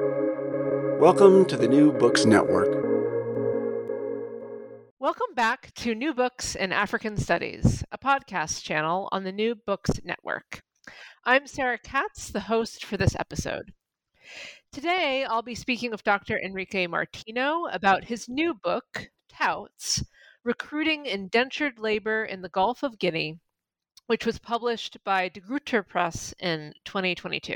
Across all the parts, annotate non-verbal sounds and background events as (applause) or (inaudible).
Welcome to the New Books Network. Welcome back to New Books in African Studies, a podcast channel on the New Books Network. I'm Sarah Katz, the host for this episode. Today, I'll be speaking with Dr. Enrique Martino about his new book, Touts Recruiting Indentured Labor in the Gulf of Guinea, which was published by De Gruyter Press in 2022.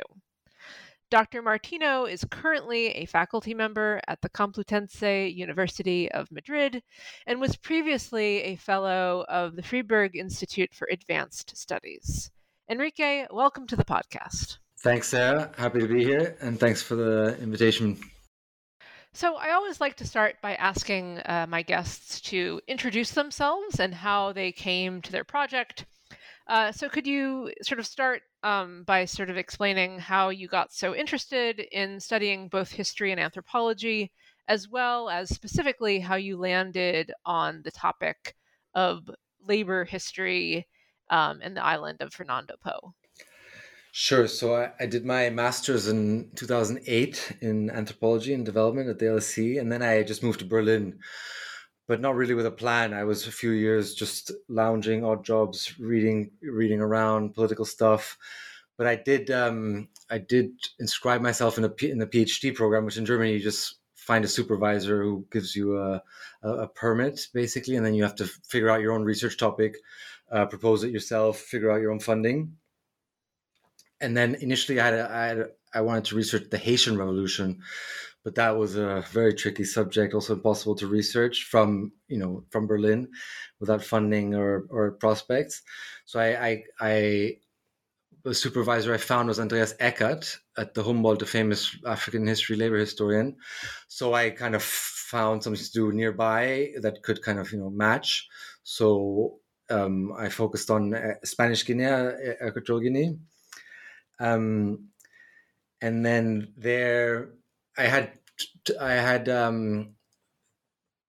Dr. Martino is currently a faculty member at the Complutense University of Madrid and was previously a fellow of the Freiburg Institute for Advanced Studies. Enrique, welcome to the podcast. Thanks, Sarah. Happy to be here, and thanks for the invitation. So, I always like to start by asking uh, my guests to introduce themselves and how they came to their project. Uh, so, could you sort of start um, by sort of explaining how you got so interested in studying both history and anthropology, as well as specifically how you landed on the topic of labor history um, and the island of Fernando Po? Sure. So I, I, did my master's in 2008 in anthropology and development at the LSE, and then I just moved to Berlin but not really with a plan. I was a few years just lounging, odd jobs, reading, reading around political stuff. But I did, um, I did inscribe myself in a in the PhD program, which in Germany you just find a supervisor who gives you a, a, a permit basically, and then you have to figure out your own research topic, uh, propose it yourself, figure out your own funding. And then initially, I had, a, I, had a, I wanted to research the Haitian Revolution, but that was a very tricky subject, also impossible to research from you know from Berlin without funding or or prospects. So I I, I the supervisor I found was Andreas Eckert at the Humboldt, a famous African history labor historian. So I kind of found something to do nearby that could kind of you know match. So um, I focused on uh, Spanish Guinea, uh, Equatorial Guinea. Um, and then there I had I had um,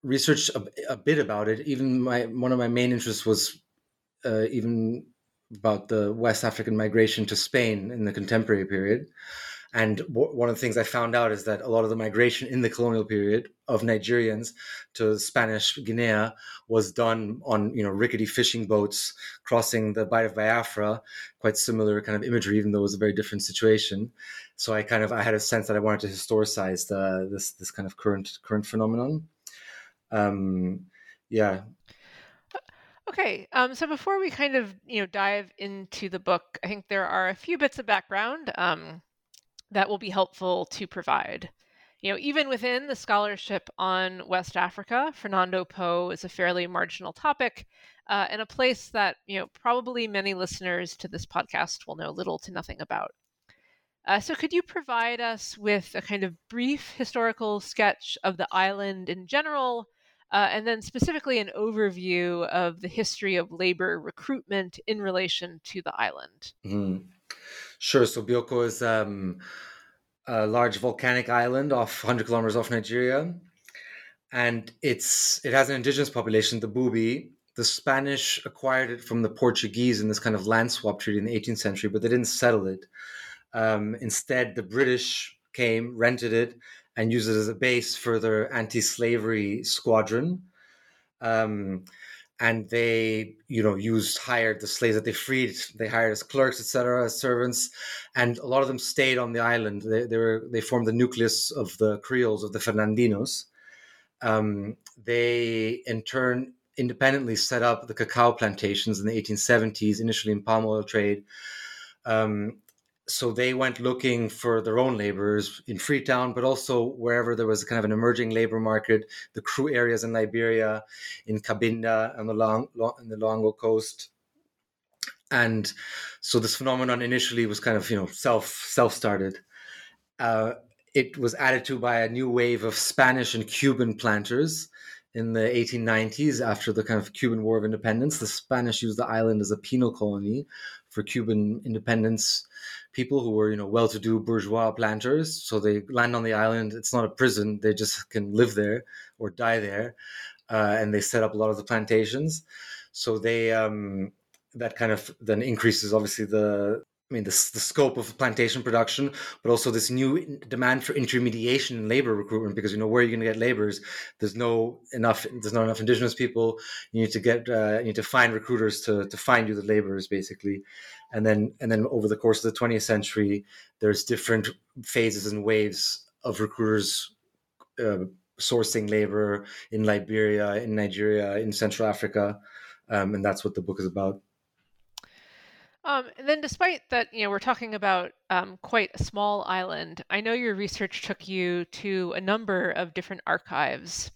researched a, a, bit about it. Even my one of my main interests was uh, even about the West African migration to Spain in the contemporary period. And w- one of the things I found out is that a lot of the migration in the colonial period of Nigerians to Spanish Guinea was done on you know rickety fishing boats crossing the Bight of Biafra, quite similar kind of imagery, even though it was a very different situation. So I kind of I had a sense that I wanted to historicize the, this this kind of current current phenomenon. Um, yeah. Okay, um, so before we kind of you know dive into the book, I think there are a few bits of background. Um, that will be helpful to provide. You know, even within the scholarship on West Africa, Fernando Po is a fairly marginal topic uh, and a place that, you know, probably many listeners to this podcast will know little to nothing about. Uh, so, could you provide us with a kind of brief historical sketch of the island in general, uh, and then specifically an overview of the history of labor recruitment in relation to the island? Mm-hmm. Sure. So Bioko is um, a large volcanic island off 100 kilometers off Nigeria, and it's it has an indigenous population, the Bubi. The Spanish acquired it from the Portuguese in this kind of land swap treaty in the 18th century, but they didn't settle it. Um, instead, the British came, rented it, and used it as a base for their anti-slavery squadron. Um, and they you know used hired the slaves that they freed they hired as clerks etc as servants and a lot of them stayed on the island. They, they were they formed the nucleus of the creoles of the fernandinos. Um, they in turn independently set up the cacao plantations in the 1870s initially in palm oil trade. Um, so they went looking for their own laborers in Freetown, but also wherever there was kind of an emerging labor market, the Kru areas in Liberia, in Cabinda, and the Long, the Loango coast. And so this phenomenon initially was kind of you know self self started. Uh, it was added to by a new wave of Spanish and Cuban planters in the 1890s after the kind of Cuban War of Independence. The Spanish used the island as a penal colony for Cuban independence people who were you know well-to-do bourgeois planters so they land on the island it's not a prison they just can live there or die there uh, and they set up a lot of the plantations so they um, that kind of then increases obviously the I mean, the, the scope of plantation production, but also this new demand for intermediation in labor recruitment. Because you know where are you're going to get laborers, there's no enough. There's not enough indigenous people. You need to get. Uh, you need to find recruiters to to find you the laborers, basically. And then and then over the course of the 20th century, there's different phases and waves of recruiters uh, sourcing labor in Liberia, in Nigeria, in Central Africa, um, and that's what the book is about. Um, and then, despite that, you know, we're talking about um, quite a small island. I know your research took you to a number of different archives.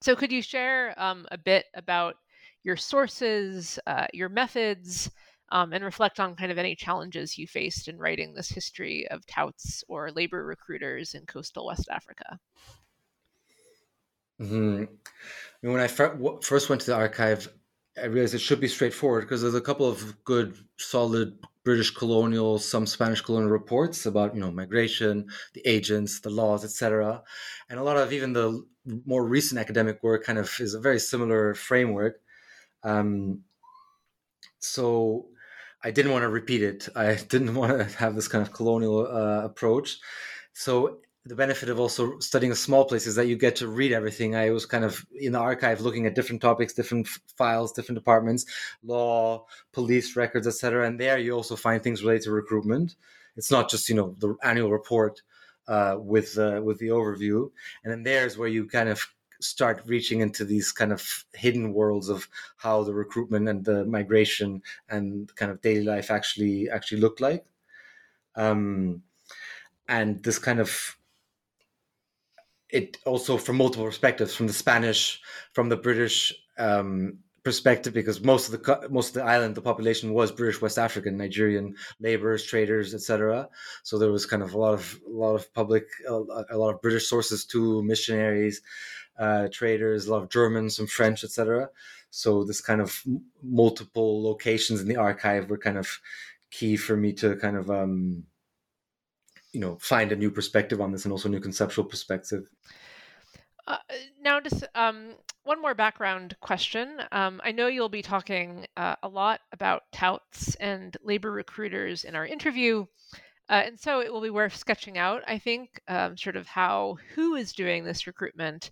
So, could you share um, a bit about your sources, uh, your methods, um, and reflect on kind of any challenges you faced in writing this history of touts or labor recruiters in coastal West Africa? Mm-hmm. When I first went to the archive, I realized it should be straightforward because there's a couple of good, solid British colonial, some Spanish colonial reports about you know migration, the agents, the laws, etc. And a lot of even the more recent academic work kind of is a very similar framework. Um, so I didn't want to repeat it. I (laughs) didn't want to have this kind of colonial uh, approach. So the benefit of also studying a small place is that you get to read everything. I was kind of in the archive looking at different topics, different files, different departments, law, police records, etc. And there you also find things related to recruitment. It's not just you know the annual report uh, with uh, with the overview, and then there's where you kind of start reaching into these kind of hidden worlds of how the recruitment and the migration and kind of daily life actually actually look like. Um, and this kind of it also from multiple perspectives from the Spanish, from the British um, perspective, because most of the most of the island, the population was British West African, Nigerian laborers, traders, etc. So there was kind of a lot of a lot of public, a, a lot of British sources too, missionaries, uh, traders, a lot of Germans, some French, etc. So this kind of multiple locations in the archive were kind of key for me to kind of um, you know find a new perspective on this and also a new conceptual perspective uh, now just um, one more background question um, i know you'll be talking uh, a lot about touts and labor recruiters in our interview uh, and so it will be worth sketching out i think um, sort of how who is doing this recruitment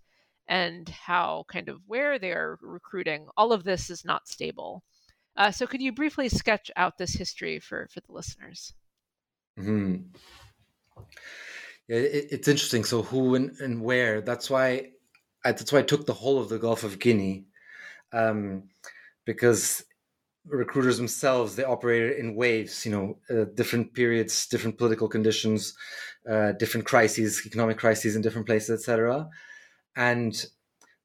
and how kind of where they're recruiting all of this is not stable uh, so could you briefly sketch out this history for for the listeners mm-hmm. Yeah, it, it's interesting. So who and, and where? That's why. I, that's why I took the whole of the Gulf of Guinea, um, because recruiters themselves they operated in waves. You know, uh, different periods, different political conditions, uh, different crises, economic crises in different places, etc. And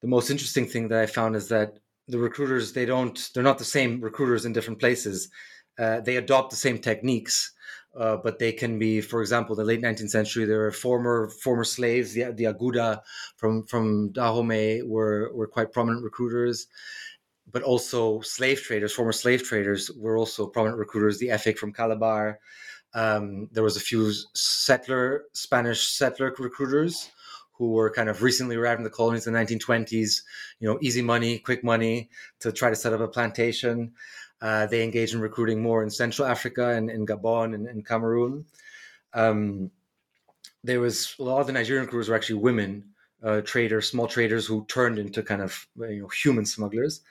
the most interesting thing that I found is that the recruiters they don't they're not the same recruiters in different places. Uh, they adopt the same techniques uh, but they can be, for example, the late 19th century. There were former former slaves. The, the Aguda from from Dahomey were were quite prominent recruiters, but also slave traders. Former slave traders were also prominent recruiters. The Efik from Calabar. Um, there was a few settler Spanish settler recruiters who were kind of recently arrived in the colonies in the 1920s. You know, easy money, quick money to try to set up a plantation. Uh, they engage in recruiting more in Central Africa and in Gabon and, and Cameroon. Um, there was a lot of the Nigerian crews were actually women uh, traders, small traders who turned into kind of you know human smugglers.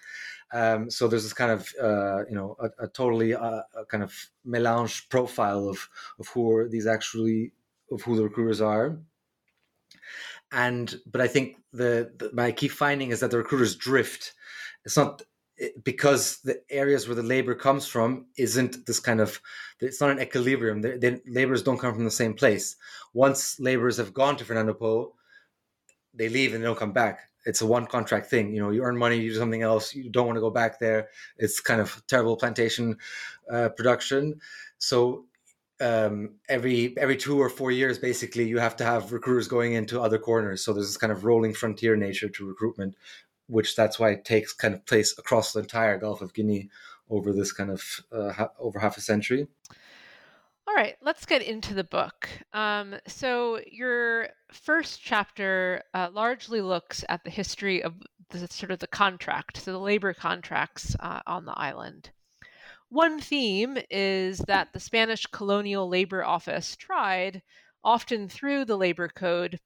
Um, so there's this kind of uh, you know a, a totally uh, a kind of melange profile of of who are these actually of who the recruiters are. And but I think the, the my key finding is that the recruiters drift. It's not because the areas where the labor comes from isn't this kind of it's not an equilibrium. The, the laborers don't come from the same place. Once laborers have gone to fernando po they leave and they don't come back. It's a one contract thing. You know you earn money you do something else you don't want to go back there. It's kind of terrible plantation uh, production. So um, every every two or four years basically you have to have recruiters going into other corners so there's this kind of rolling frontier nature to recruitment which that's why it takes kind of place across the entire Gulf of Guinea over this kind of uh, ha- over half a century. All right, let's get into the book. Um, so, your first chapter uh, largely looks at the history of the sort of the contract, so the labor contracts uh, on the island. One theme is that the Spanish Colonial Labor Office tried, often through the labor code,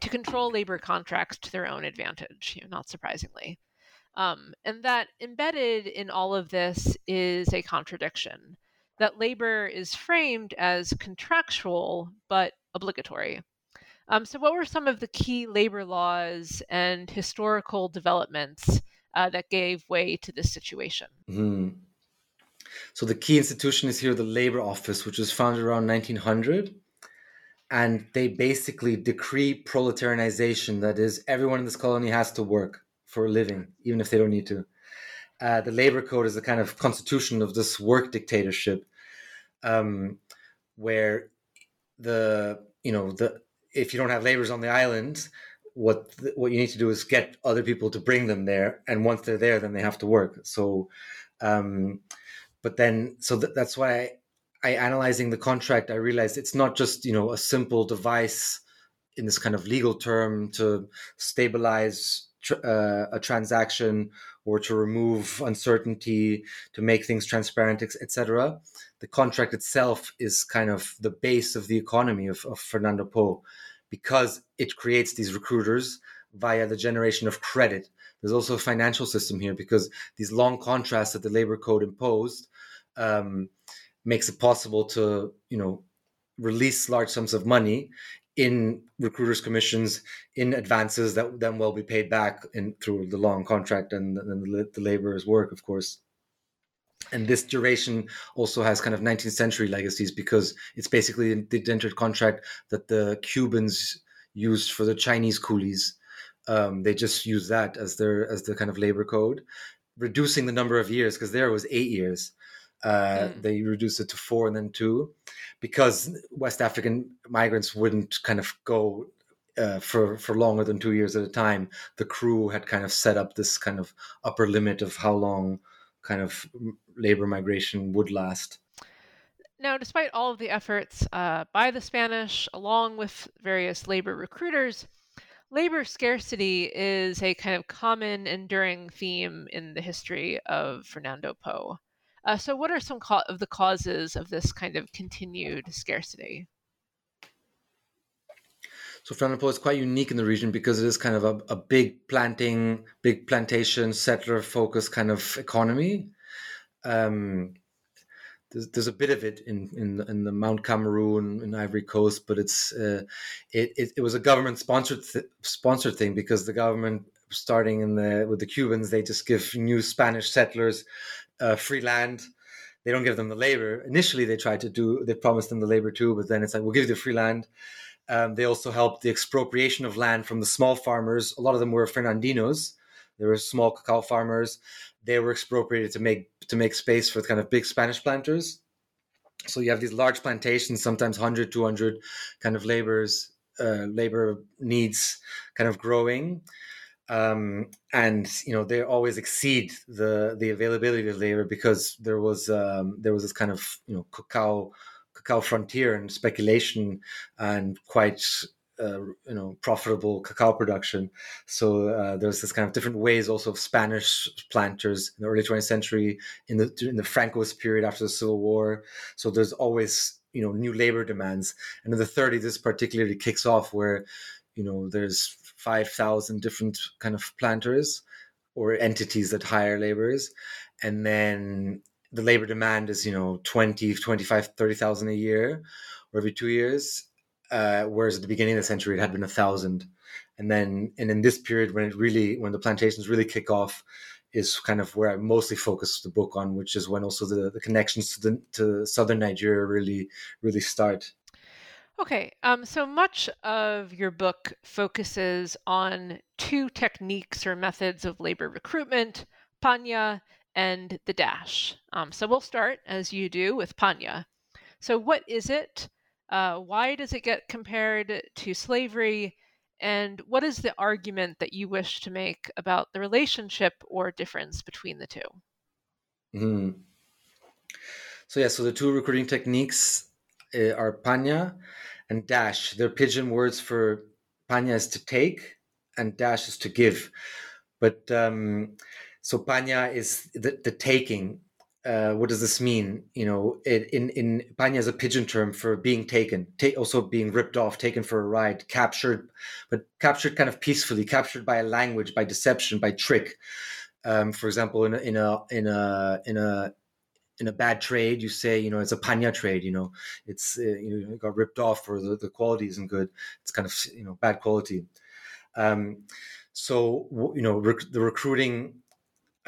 to control labor contracts to their own advantage, you know, not surprisingly. Um, and that embedded in all of this is a contradiction that labor is framed as contractual but obligatory. Um, so, what were some of the key labor laws and historical developments uh, that gave way to this situation? Mm-hmm. So, the key institution is here the Labor Office, which was founded around 1900. And they basically decree proletarianization that is, everyone in this colony has to work for a living, even if they don't need to. Uh, the labor code is a kind of constitution of this work dictatorship, um, where the you know the if you don't have laborers on the island, what what you need to do is get other people to bring them there, and once they're there, then they have to work. So, um, but then so th- that's why I, I analyzing the contract, I realized it's not just you know a simple device in this kind of legal term to stabilize tr- uh, a transaction or to remove uncertainty, to make things transparent, etc. The contract itself is kind of the base of the economy of, of Fernando Po because it creates these recruiters via the generation of credit. There's also a financial system here because these long contracts that the labor code imposed um, makes it possible to, you know, release large sums of money in recruiters commissions in advances that then will be paid back in through the long contract and, and the, the laborer's work of course. And this duration also has kind of 19th century legacies because it's basically the indentured contract that the cubans used for the chinese coolies um, they just use that as their as the kind of labor code reducing the number of years because there was eight years uh, mm. They reduced it to four and then two, because West African migrants wouldn't kind of go uh, for for longer than two years at a time. The Kru had kind of set up this kind of upper limit of how long kind of labor migration would last. Now, despite all of the efforts uh, by the Spanish, along with various labor recruiters, labor scarcity is a kind of common, enduring theme in the history of Fernando Po. Uh, so, what are some co- of the causes of this kind of continued scarcity? So Fernando Po is quite unique in the region because it is kind of a, a big planting, big plantation, settler focused kind of economy. Um, there's, there's a bit of it in, in in the Mount Cameroon in Ivory Coast, but it's uh, it, it, it was a government sponsored th- sponsored thing because the government starting in the with the Cubans they just give new Spanish settlers uh, free land. They don't give them the labor. Initially, they tried to do, they promised them the labor too, but then it's like, we'll give you the free land. Um, they also helped the expropriation of land from the small farmers. A lot of them were Fernandinos. They were small cacao farmers. They were expropriated to make to make space for kind of big Spanish planters. So you have these large plantations, sometimes 100, 200 kind of laborers, uh, labor needs kind of growing um, and you know they always exceed the the availability of labor because there was um, there was this kind of you know cacao cacao frontier and speculation and quite uh, you know profitable cacao production. So uh, there's this kind of different ways also of Spanish planters in the early 20th century in the in the Francoist period after the Civil War. So there's always you know new labor demands, and in the 30s this particularly kicks off where you know there's 5,000 different kind of planters or entities that hire laborers. And then the labor demand is, you know, 20, 25, 30,000 a year or every two years. Uh, whereas at the beginning of the century, it had been a thousand. And then, and in this period, when it really, when the plantations really kick off, is kind of where I mostly focus the book on, which is when also the, the connections to the to southern Nigeria really really start. Okay, um, so much of your book focuses on two techniques or methods of labor recruitment Panya and the dash. Um, so we'll start, as you do, with Panya. So, what is it? Uh, why does it get compared to slavery? And what is the argument that you wish to make about the relationship or difference between the 2 mm-hmm. So, yeah, so the two recruiting techniques uh, are Panya and dash. They're pidgin words for panya is to take and dash is to give. But um, so panya is the, the taking, uh, what does this mean? You know, it, in in Panya is a pidgin term for being taken, ta- also being ripped off, taken for a ride, captured, but captured kind of peacefully, captured by a language, by deception, by trick. Um, for example, in a, in a in a in a in a bad trade, you say, you know, it's a panya trade. You know, it's uh, you know got ripped off or the, the quality isn't good. It's kind of you know bad quality. Um, so you know rec- the recruiting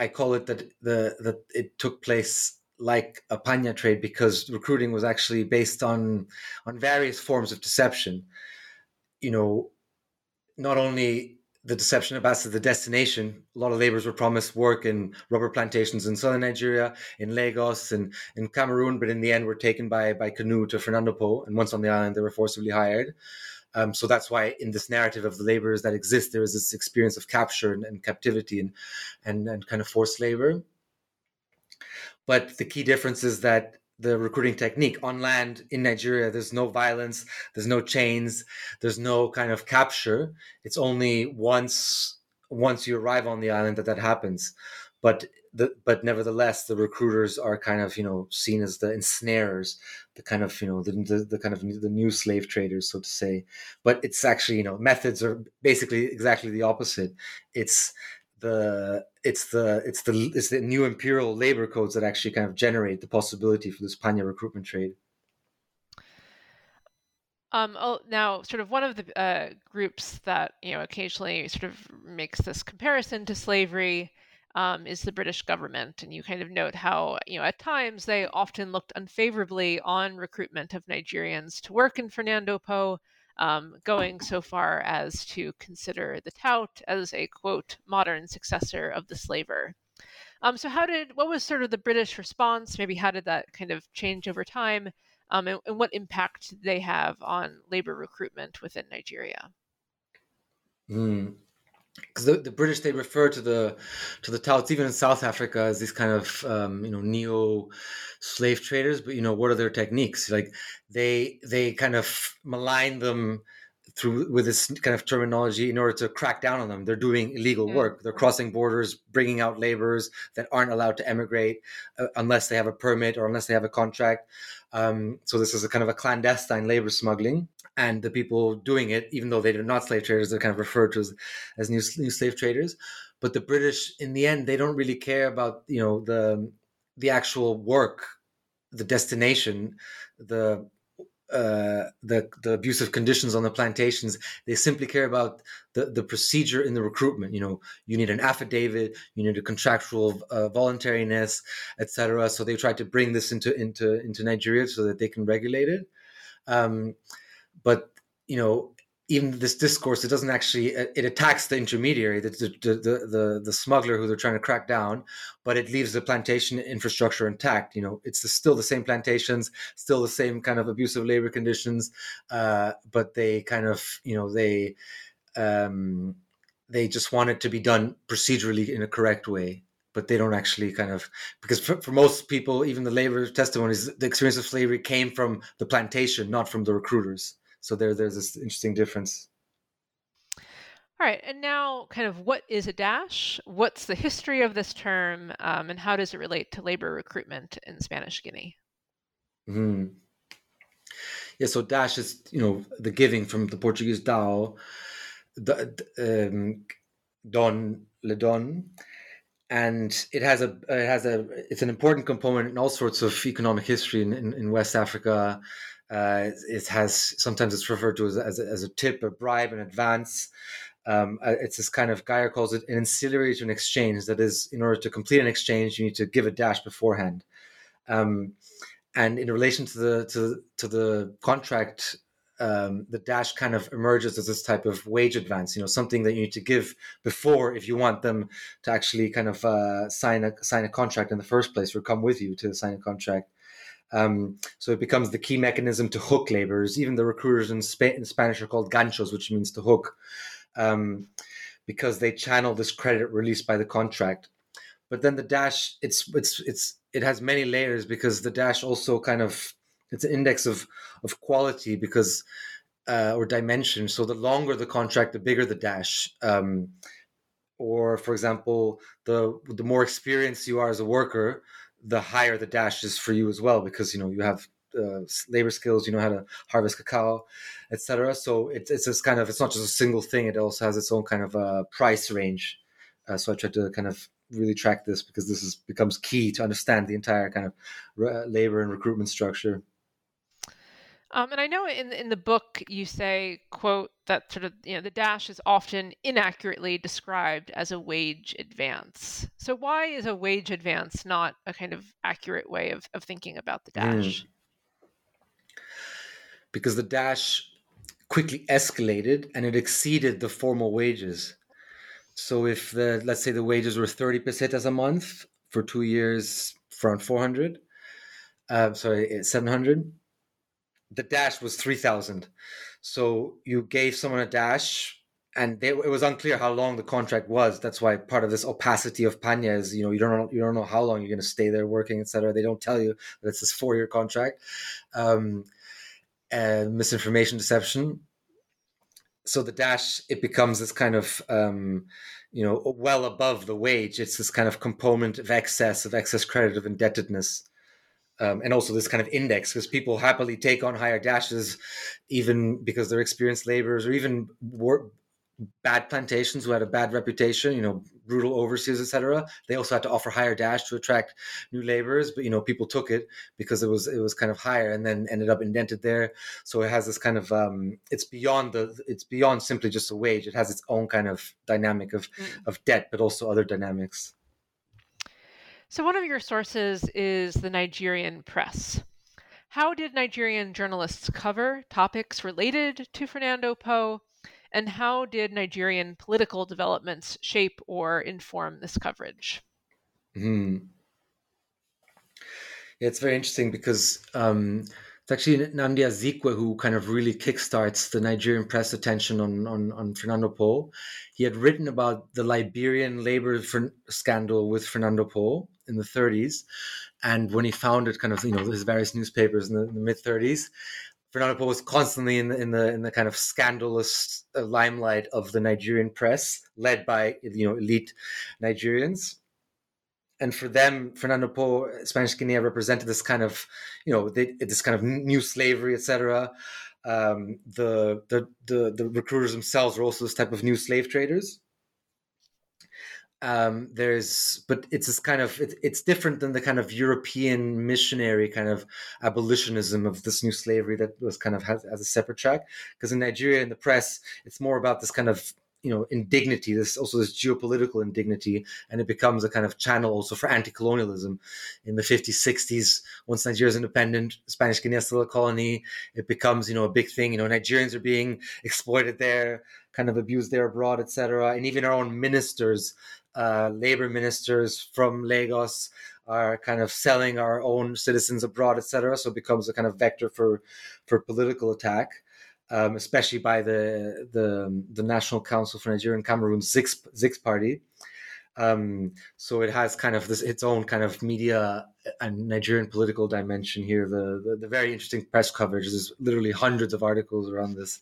I call it that the that it took place like a panya trade because recruiting was actually based on on various forms of deception. You know, not only the deception about the destination. A lot of laborers were promised work in rubber plantations in southern Nigeria, in Lagos, and in Cameroon, but in the end were taken by by canoe to Fernando Po, and once on the island, they were forcibly hired. Um, so that's why in this narrative of the laborers that exist, there is this experience of capture and, and captivity and, and, and kind of forced labor. But the key difference is that the recruiting technique on land in Nigeria, there's no violence, there's no chains, there's no kind of capture. It's only once once you arrive on the island that that happens. But the, but nevertheless, the recruiters are kind of you know seen as the ensnarers, the kind of you know the, the, the kind of the new slave traders, so to say. But it's actually you know methods are basically exactly the opposite. It's the it's the it's the it's the new imperial labor codes that actually kind of generate the possibility for this panya recruitment trade. Um, oh, now, sort of one of the uh, groups that you know occasionally sort of makes this comparison to slavery um, is the British government. And you kind of note how, you know, at times they often looked unfavorably on recruitment of Nigerians to work in Fernando Po, um, going so far as to consider the tout as a quote modern successor of the slaver. Um, so, how did what was sort of the British response? Maybe how did that kind of change over time, um, and, and what impact they have on labor recruitment within Nigeria? Mm because the, the British they refer to the to the touts even in South Africa as these kind of um, you know neo slave traders, but you know what are their techniques? Like they they kind of malign them through with this kind of terminology in order to crack down on them. They're doing illegal yeah. work. They're crossing borders, bringing out laborers that aren't allowed to emigrate uh, unless they have a permit or unless they have a contract. Um, so this is a kind of a clandestine labor smuggling and the people doing it, even though they're not slave traders, they're kind of referred to as, as new, new slave traders. But the British, in the end, they don't really care about you know the the actual work, the destination, the uh, the the abusive conditions on the plantations. They simply care about the the procedure in the recruitment. You know, you need an affidavit, you need a contractual uh, voluntariness, etc. So they try to bring this into into into Nigeria so that they can regulate it. Um, but you know even this discourse it doesn't actually it attacks the intermediary the, the the the, the smuggler who they're trying to crack down but it leaves the plantation infrastructure intact you know it's the, still the same plantations still the same kind of abusive labor conditions uh, but they kind of you know they um, they just want it to be done procedurally in a correct way but they don't actually kind of because for, for most people even the labor testimonies the experience of slavery came from the plantation not from the recruiters so there, there's this interesting difference. All right, and now, kind of, what is a dash? What's the history of this term, um, and how does it relate to labor recruitment in Spanish Guinea? Mm-hmm. Yeah, so dash is you know the giving from the Portuguese dao, the, um, don le don, and it has a it has a it's an important component in all sorts of economic history in, in, in West Africa uh, it has sometimes it's referred to as, as, a, as a tip, a bribe, an advance. Um, uh, it's this kind of Guyer calls it an ancillary to an exchange. That is, in order to complete an exchange, you need to give a dash beforehand. Um, and in relation to the to to the contract, um, the dash kind of emerges as this type of wage advance. You know, something that you need to give before if you want them to actually kind of uh, sign a sign a contract in the first place or come with you to sign a contract. Um, so it becomes the key mechanism to hook laborers. Even the recruiters in, Sp- in Spanish are called ganchos, which means to hook, um, because they channel this credit released by the contract. But then the dash, it's it's it's it has many layers because the dash also kind of it's an index of of quality because uh, or dimension. So the longer the contract, the bigger the dash. Um, or for example, the the more experienced you are as a worker, the higher the dash is for you as well, because you know you have uh, labor skills, you know how to harvest cacao, etc. So it, it's this kind of it's not just a single thing; it also has its own kind of uh, price range. Uh, so I tried to kind of really track this because this is becomes key to understand the entire kind of uh, labor and recruitment structure. Um, and I know in in the book you say, "quote that sort of you know the dash is often inaccurately described as a wage advance." So why is a wage advance not a kind of accurate way of of thinking about the dash? Mm. Because the dash quickly escalated and it exceeded the formal wages. So if the let's say the wages were thirty pesetas a month for two years, around four hundred, uh, sorry, seven hundred the dash was 3000 so you gave someone a dash and they, it was unclear how long the contract was. That's why part of this opacity of panya is you know you don't know you don't know how long you're going to stay there working etc they don't tell you that it's this four year contract. Um, and misinformation deception. So the dash it becomes this kind of um, you know well above the wage. It's this kind of component of excess of excess credit of indebtedness um, and also this kind of index because people happily take on higher dashes even because they're experienced laborers or even work, bad plantations who had a bad reputation you know brutal overseers etc they also had to offer higher dash to attract new laborers but you know people took it because it was it was kind of higher and then ended up indented there. So it has this kind of um it's beyond the it's beyond simply just a wage. It has its own kind of dynamic of mm. of debt but also other dynamics so, one of your sources is the Nigerian press. How did Nigerian journalists cover topics related to Fernando Po? And how did Nigerian political developments shape or inform this coverage? Hmm. Yeah, it's very interesting because um, it's actually Nnamdi Azikiwe who kind of really kickstarts the Nigerian press attention on, on, on Fernando Po. He had written about the Liberian labor scandal with Fernando Po in the 30s. And when he founded kind of, you know, his various newspapers in the, the mid 30s, Fernando Po was constantly in the, in the in the kind of scandalous uh, limelight of the Nigerian press, led by you know elite Nigerians. And for them, Fernando Po, Spanish Guinea represented this kind of, you know, they, this kind of new slavery, etc. Um, the, the the the recruiters themselves were also this type of new slave traders um, there's but it's this kind of it, it's different than the kind of european missionary kind of abolitionism of this new slavery that was kind of has, as a separate track because in nigeria in the press it's more about this kind of you know indignity this also this geopolitical indignity and it becomes a kind of channel also for anti-colonialism. In the 50s 60s once nigeria's independent spanish guinea is still a colony it becomes you know a big thing. You know nigerians are being exploited there kind of abused there abroad etc and even our own ministers uh, labor ministers from Lagos are kind of selling our own citizens abroad, etc. So it becomes a kind of vector for for political attack, um, especially by the the the National Council for Nigerian Cameroon Zik's Zik's party. Um, so it has kind of this its own kind of media and Nigerian political dimension here. The, the, the very interesting press coverage. There's literally hundreds of articles around this.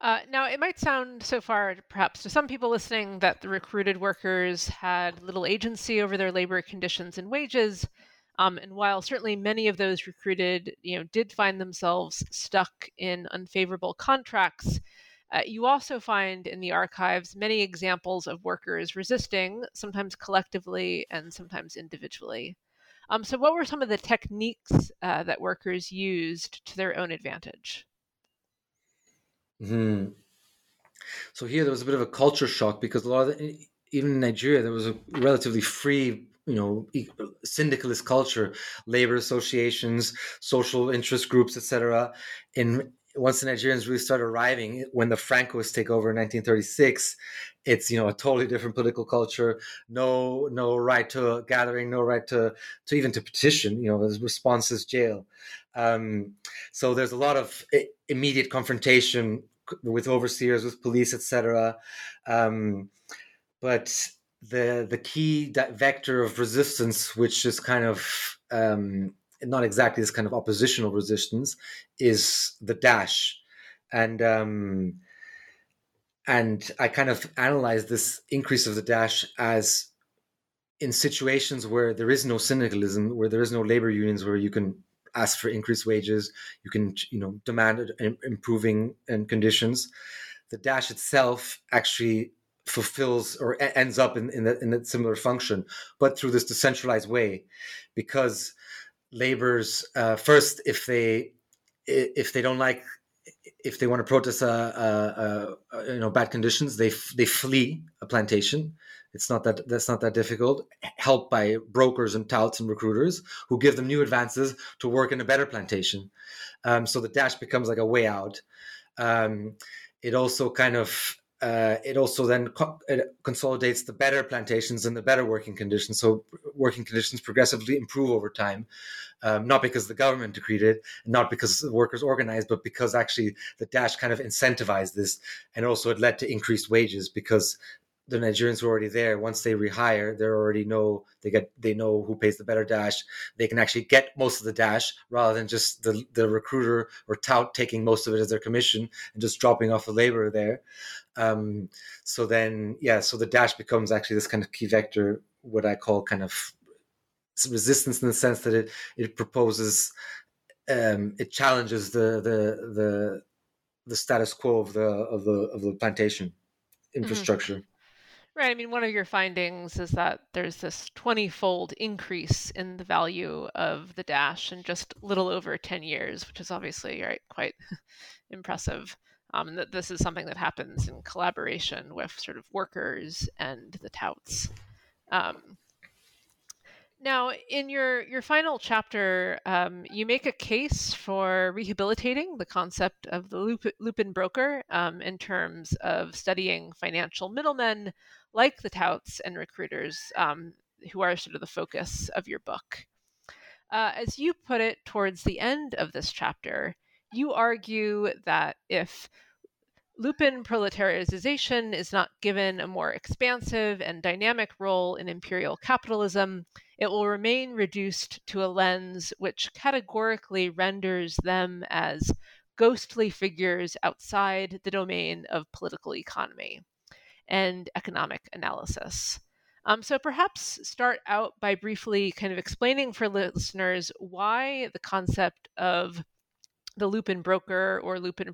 Uh, now, it might sound so far, perhaps to some people listening, that the recruited workers had little agency over their labor conditions and wages. Um, and while certainly many of those recruited, you know, did find themselves stuck in unfavorable contracts, uh, you also find in the archives many examples of workers resisting, sometimes collectively and sometimes individually. Um, so, what were some of the techniques uh, that workers used to their own advantage? Hmm. So here there was a bit of a culture shock because a lot of the, even in Nigeria there was a relatively free, you know, syndicalist culture, labor associations, social interest groups, etc. In once the Nigerians really start arriving, when the Francos take over in 1936, it's you know a totally different political culture. No, no right to gathering, no right to to even to petition. You know, the response is jail. Um, so there's a lot of immediate confrontation with overseers, with police, etc. Um, but the the key vector of resistance, which is kind of um, not exactly this kind of oppositional resistance, is the dash, and um, and I kind of analyze this increase of the dash as in situations where there is no syndicalism, where there is no labor unions, where you can ask for increased wages, you can you know demand improving and conditions. The dash itself actually fulfills or ends up in in, the, in a similar function, but through this decentralized way, because laborers uh, first, if they if they don't like if they want to protest uh, uh, uh, you know bad conditions, they f- they flee a plantation. It's not that that's not that difficult. Helped by brokers and touts and recruiters who give them new advances to work in a better plantation. Um, so the dash becomes like a way out. Um, it also kind of uh, it also then co- it consolidates the better plantations and the better working conditions. So working conditions progressively improve over time, um, not because the government decreed it, not because the workers organized, but because actually the dash kind of incentivized this, and also it led to increased wages because the Nigerians were already there. Once they rehire, they already know they get they know who pays the better dash. They can actually get most of the dash rather than just the the recruiter or tout taking most of it as their commission and just dropping off the labor there. Um, so then, yeah, so the dash becomes actually this kind of key vector, what I call kind of resistance in the sense that it it proposes, um, it challenges the the the the status quo of the of the of the plantation mm-hmm. infrastructure. Mm-hmm. Right. I mean, one of your findings is that there's this 20 fold increase in the value of the Dash in just little over 10 years, which is obviously right, quite (laughs) impressive. Um, that this is something that happens in collaboration with sort of workers and the touts. Um, now, in your, your final chapter, um, you make a case for rehabilitating the concept of the Lup- Lupin broker um, in terms of studying financial middlemen like the touts and recruiters um, who are sort of the focus of your book. Uh, as you put it towards the end of this chapter, you argue that if Lupin proletariatization is not given a more expansive and dynamic role in imperial capitalism, it will remain reduced to a lens which categorically renders them as ghostly figures outside the domain of political economy and economic analysis. Um, so perhaps start out by briefly kind of explaining for listeners why the concept of the Lupin broker or Lupin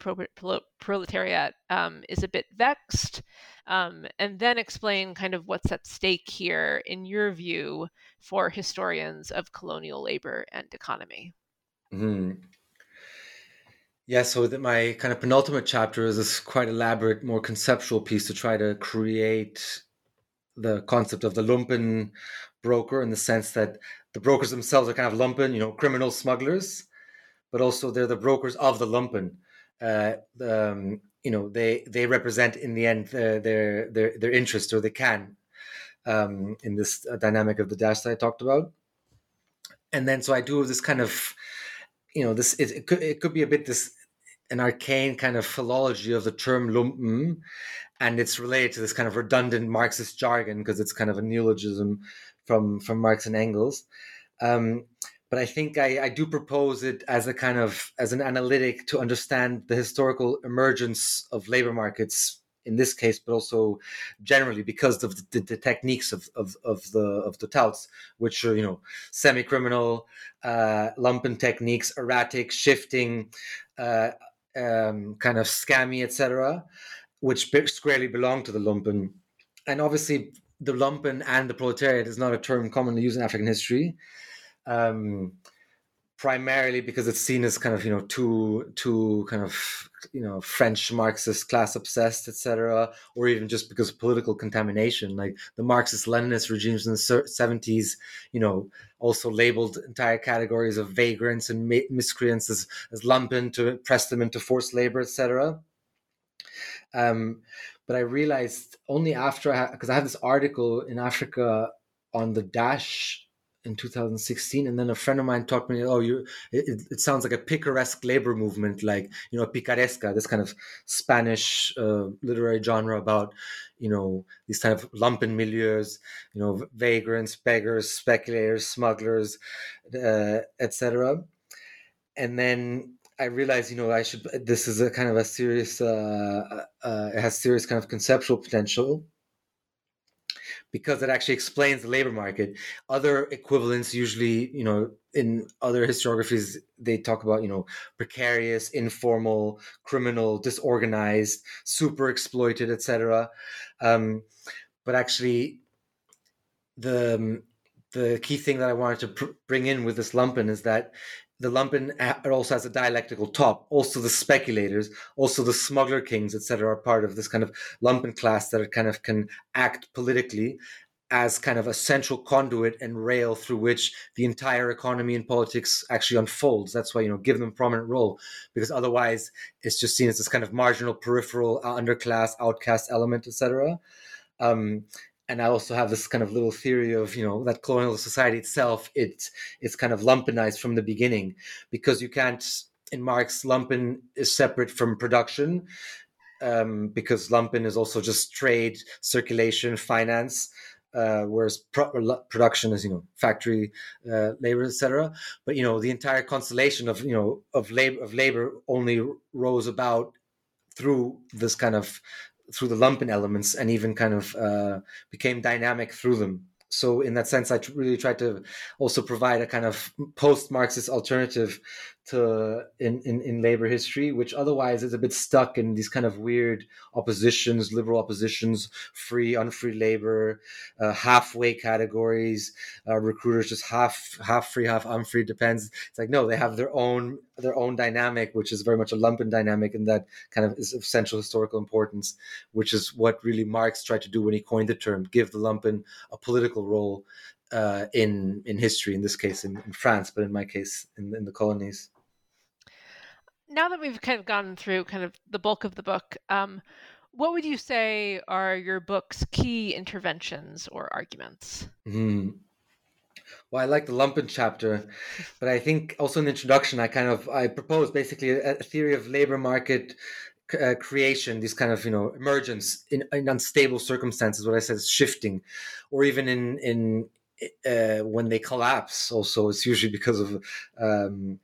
proletariat um, is a bit vexed, um, and then explain kind of what's at stake here in your view for historians of colonial labor and economy. Mm-hmm. Yeah, so that my kind of penultimate chapter is this quite elaborate, more conceptual piece to try to create the concept of the lumpen broker in the sense that the brokers themselves are kind of lumpen, you know, criminal smugglers but also they're the brokers of the lumpen. Uh, um, you know, they they represent in the end uh, their their their interest, or they can, um, in this uh, dynamic of the dash that I talked about. And then, so I do this kind of, you know, this it, it could it could be a bit this an arcane kind of philology of the term lumpen, and it's related to this kind of redundant Marxist jargon because it's kind of a neologism from from Marx and Engels. Um, but I think I, I do propose it as a kind of as an analytic to understand the historical emergence of labor markets in this case, but also generally because of the, the techniques of, of, of, the of the touts, which are you know semi-criminal, uh, lumpen techniques, erratic, shifting, uh, um, kind of scammy, etc., which squarely belong to the lumpen. And obviously, the lumpen and the proletariat is not a term commonly used in African history um, primarily because it's seen as kind of you know too too kind of you know French Marxist class obsessed etc or even just because of political contamination. Like the Marxist Leninist regimes in the 70s you know also labeled entire categories of vagrants and miscreants as, as lumpen to press them into forced labor etc um, but I realized only after because I, I have this article in Africa on the Dash in 2016 and then a friend of mine taught me oh you it, it sounds like a picaresque labor movement like you know picaresca this kind of spanish uh, literary genre about you know these kind of lumpen milieus you know vagrants beggars speculators smugglers uh, etc and then I realized, you know, I should. This is a kind of a serious. Uh, uh, it has serious kind of conceptual potential, because it actually explains the labor market. Other equivalents usually, you know, in other historiographies, they talk about, you know, precarious, informal, criminal, disorganized, super exploited, etc. Um, but actually, the um, the key thing that I wanted to pr- bring in with this lumpen is that the lumpen also has a dialectical top. Also, the speculators, also the smuggler kings, etc., are part of this kind of lumpen class that it kind of can act politically as kind of a central conduit and rail through which the entire economy and politics actually unfolds. That's why you know give them a prominent role because otherwise it's just seen as this kind of marginal, peripheral, uh, underclass, outcast element, etc. Um, and I also have this kind of little theory of you know that colonial society itself it it's kind of lumpenized from the beginning because you can't in Marx lumpen is separate from production um, because lumpen is also just trade circulation finance uh, whereas pro- production is you know factory uh, labor etc but you know the entire constellation of you know of labor of labor only rose about through this kind of through the lumpen elements and even kind of uh, became dynamic through them. So in that sense i really tried to also provide a kind of post-marxist alternative to in, in, in labor history, which otherwise is a bit stuck in these kind of weird oppositions, liberal oppositions, free, unfree labor, uh, halfway categories, uh, recruiters just half half free, half unfree. Depends. It's like no, they have their own their own dynamic, which is very much a lumpen dynamic, and that kind of is of central historical importance, which is what really Marx tried to do when he coined the term, give the lumpen a political role uh, in in history. In this case, in, in France, but in my case, in, in the colonies now that we've kind of gone through kind of the bulk of the book, um, what would you say are your book's key interventions or arguments? Mm. Well, I like the lumpen chapter, but I think also in the introduction, I kind of I propose basically a, a theory of labor market uh, creation, this kind of you know emergence in, in, unstable circumstances. What I said is shifting, or even in in uh, when they collapse. Also, it's usually because of um,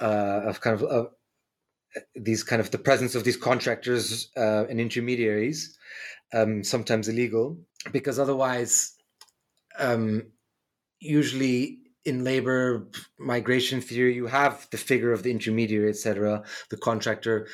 uh, of kind of these kind of the presence of these contractors uh, and intermediaries, um, sometimes illegal, because otherwise, um, usually in labor migration theory, you have the figure of the intermediary, etc., the contractor,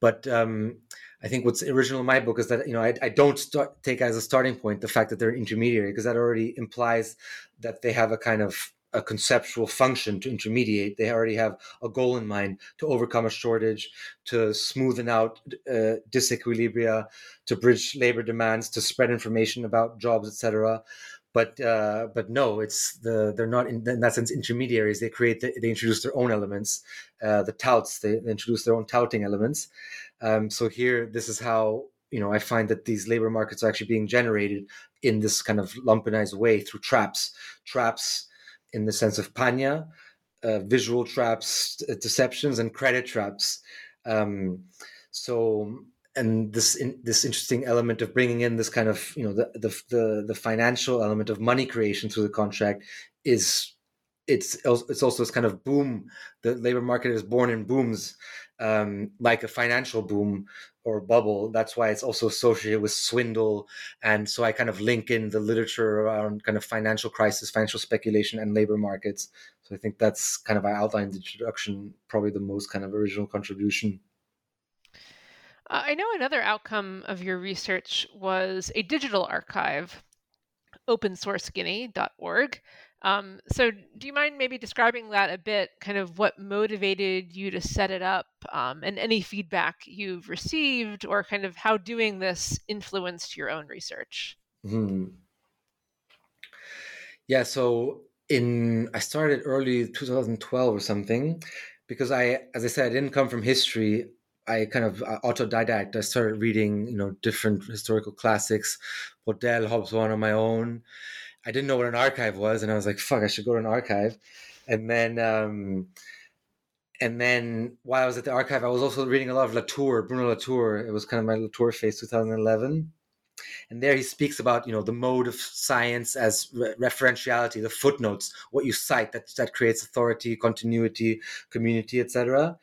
but um, I think what's original in my book is that you know I, I don't start, take as a starting point the fact that they're an intermediary because that already implies that they have a kind of a conceptual function to intermediate. They already have a goal in mind to overcome a shortage, to smoothen out uh, disequilibria, to bridge labor demands, to spread information about jobs, etc. But uh, but no, it's the they're not in, in, that sense intermediaries. They create the, they introduce their own elements, uh, the touts. They, they, introduce their own touting elements. Um, so here, this is how you know I find that these labor markets are actually being generated in this kind of lumpenized way through traps, traps in the sense of panya, uh, visual traps, deceptions, and credit traps. Um, so, and this in, this interesting element of bringing in this kind of you know the, the the the financial element of money creation through the contract is it's it's also this kind of boom. The labor market is born in booms, um, like a financial boom or bubble. That's why it's also associated with swindle. And so I kind of link in the literature around kind of financial crisis, financial speculation, and labor markets. So I think that's kind of I outlined the introduction, probably the most kind of original contribution. I know another outcome of your research was a digital archive, opensourceguinea.org. Um, so, do you mind maybe describing that a bit? Kind of what motivated you to set it up, um, and any feedback you've received, or kind of how doing this influenced your own research? hmm Yeah. So, in I started early 2012 or something, because I, as I said, I didn't come from history. I kind of uh, autodidact. I started reading, you know, different historical classics, Braudel, Hobsbawm on my own I didn't know what an archive was, and I was like, "Fuck, I should go to an archive." And then, um, and then while I was at the archive, I was also reading a lot of Latour, Bruno Latour. It was kind of my Latour phase, 2011. And there he speaks about, you know, the mode of science as re- referentiality, the footnotes, what you cite that that creates authority, continuity, community, etc.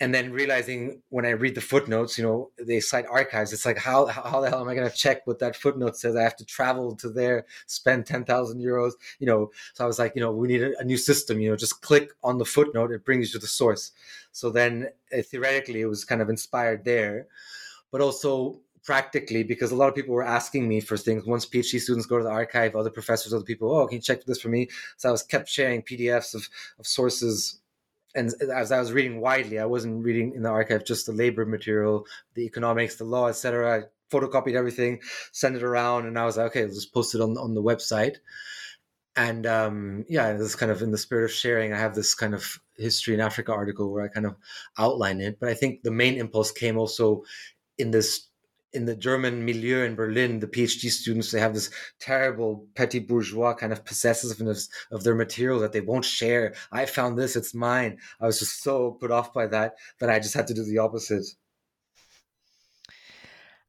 and then realizing when I read the footnotes, you know, they cite archives. It's like how how the hell am I going to check what that footnote says? I have to travel to there, spend ten thousand euros, you know. So I was like, you know, we need a, a, new system. You know, just click on the footnote; it brings you to the source. So then, uh, theoretically, it was kind of inspired there, but also practically because a lot of people were asking me for things. Once PhD students go to the archive, other professors, other people, oh, can you check this for me? So I was kept sharing PDFs of of sources and as I was reading widely, I wasn't reading in the archive just the labor material, the economics, the law, etc. I photocopied everything, sent it around, and I was like, okay, let's post it on on the website. And um, yeah, this kind of in the spirit of sharing, I have this kind of history in Africa article where I kind of outline it. But I think the main impulse came also in this in the German milieu in Berlin, the PhD students they have this terrible petty bourgeois kind of possessiveness of their material that they won't share. I found this; it's mine. I was just so put off by that that I just had to do the opposite.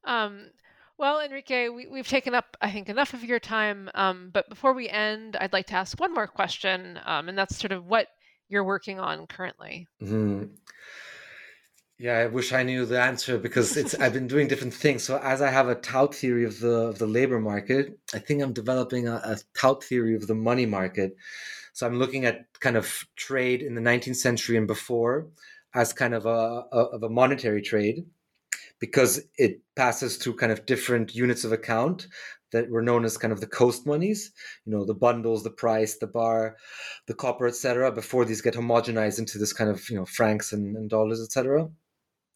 Um, well, Enrique, we, have taken up, I think, enough of your time. Um, but before we end, I'd like to ask one more question, um, and that's sort of what you're working on currently. Mm-hmm. Yeah, I wish I knew the answer because it's I've been doing different things. So as I have a tout theory of the of the labor market, I think I'm developing a, a tout theory of the money market. So I'm looking at kind of trade in the 19th century and before as kind of a, a of a monetary trade because it passes through kind of different units of account that were known as kind of the coast monies you know the bundles the price the bar the copper etc before these get homogenized into this kind of you know francs and, and dollars etc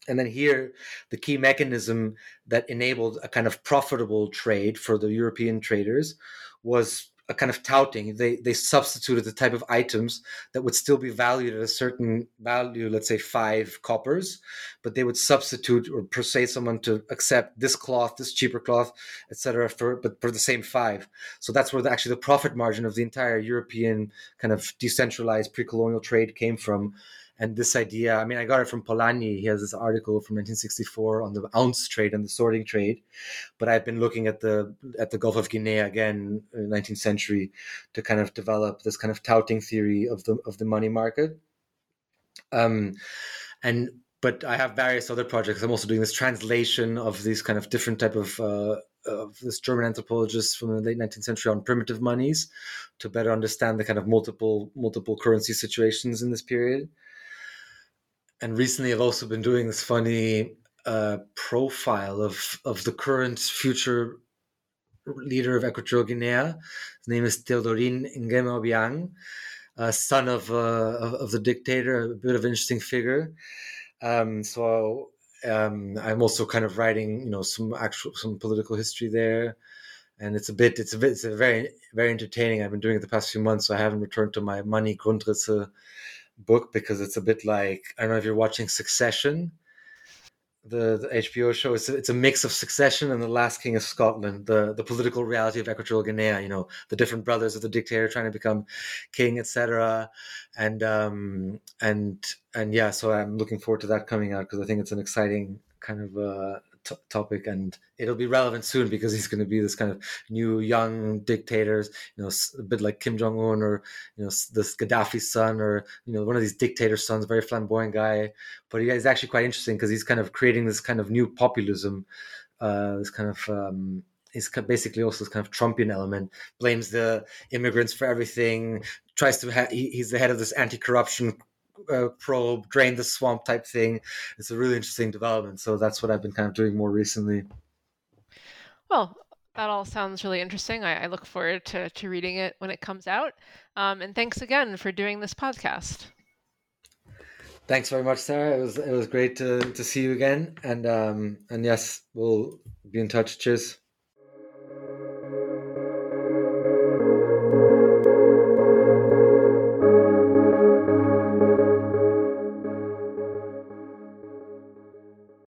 and then here, the key mechanism that enabled a kind of profitable trade for the European traders was a kind of touting. They they substituted the type of items that would still be valued at a certain value, let's say five coppers, but they would substitute or persuade someone to accept this cloth, this cheaper cloth, etc. For but for the same five. So that's where the, actually the profit margin of the entire European kind of decentralized pre-colonial trade came from and this idea, I mean, I got it from Polanyi. He has this article from 1964 on the ounce trade and the sorting trade. But I've been looking at the at the Gulf of Guinea again, 19th uh, century, to kind of develop this kind of touting theory of the of the money market. Um, and but I have various other projects. I'm also doing this translation of these kind of different type of uh, of this German anthropologist from the late 19th century on primitive monies to better understand the kind of multiple multiple currency situations in this period and recently I've also been doing this funny uh, profile of of the current future leader of Equatorial Guinea. His name is Teodorin Nguema Obiang, uh, son of, uh, of, of the dictator, a bit of an interesting figure. Um, so um, I'm also kind of writing, you know, some actual some political history there, and it's a bit, it's a bit, it's a very very entertaining. I've been doing it the past few months, so I haven't returned to my money Grundrisse book because it's a bit like I don't know if you're watching Succession, the, the HBO show. It's a, it's a mix of Succession and The Last King of Scotland, the the political reality of Equatorial Guinea. You know, the different brothers of the dictator trying to become king, etc. And um and and yeah, so I'm looking forward to that coming out because I think it's an exciting kind of uh, t- topic, and it'll be relevant soon because he's going to be this kind of new young dictators, you know, a bit like Kim Jong Un or you know this Gaddafi son or you know one of these dictator sons, very flamboyant guy. But he is actually quite interesting because he's kind of creating this kind of new populism, uh, this kind of. Um, is basically also this kind of Trumpian element, blames the immigrants for everything, tries to ha- he, he's the head of this anti-corruption uh, probe, drain the swamp type thing. It's a really interesting development. So that's what I've been kind of doing more recently. Well, that all sounds really interesting. I, I look forward to, to reading it when it comes out. Um, and thanks again for doing this podcast. Thanks very much, Sarah. It was it was great to, to see you again. And um, and yes, we'll be in touch. Cheers.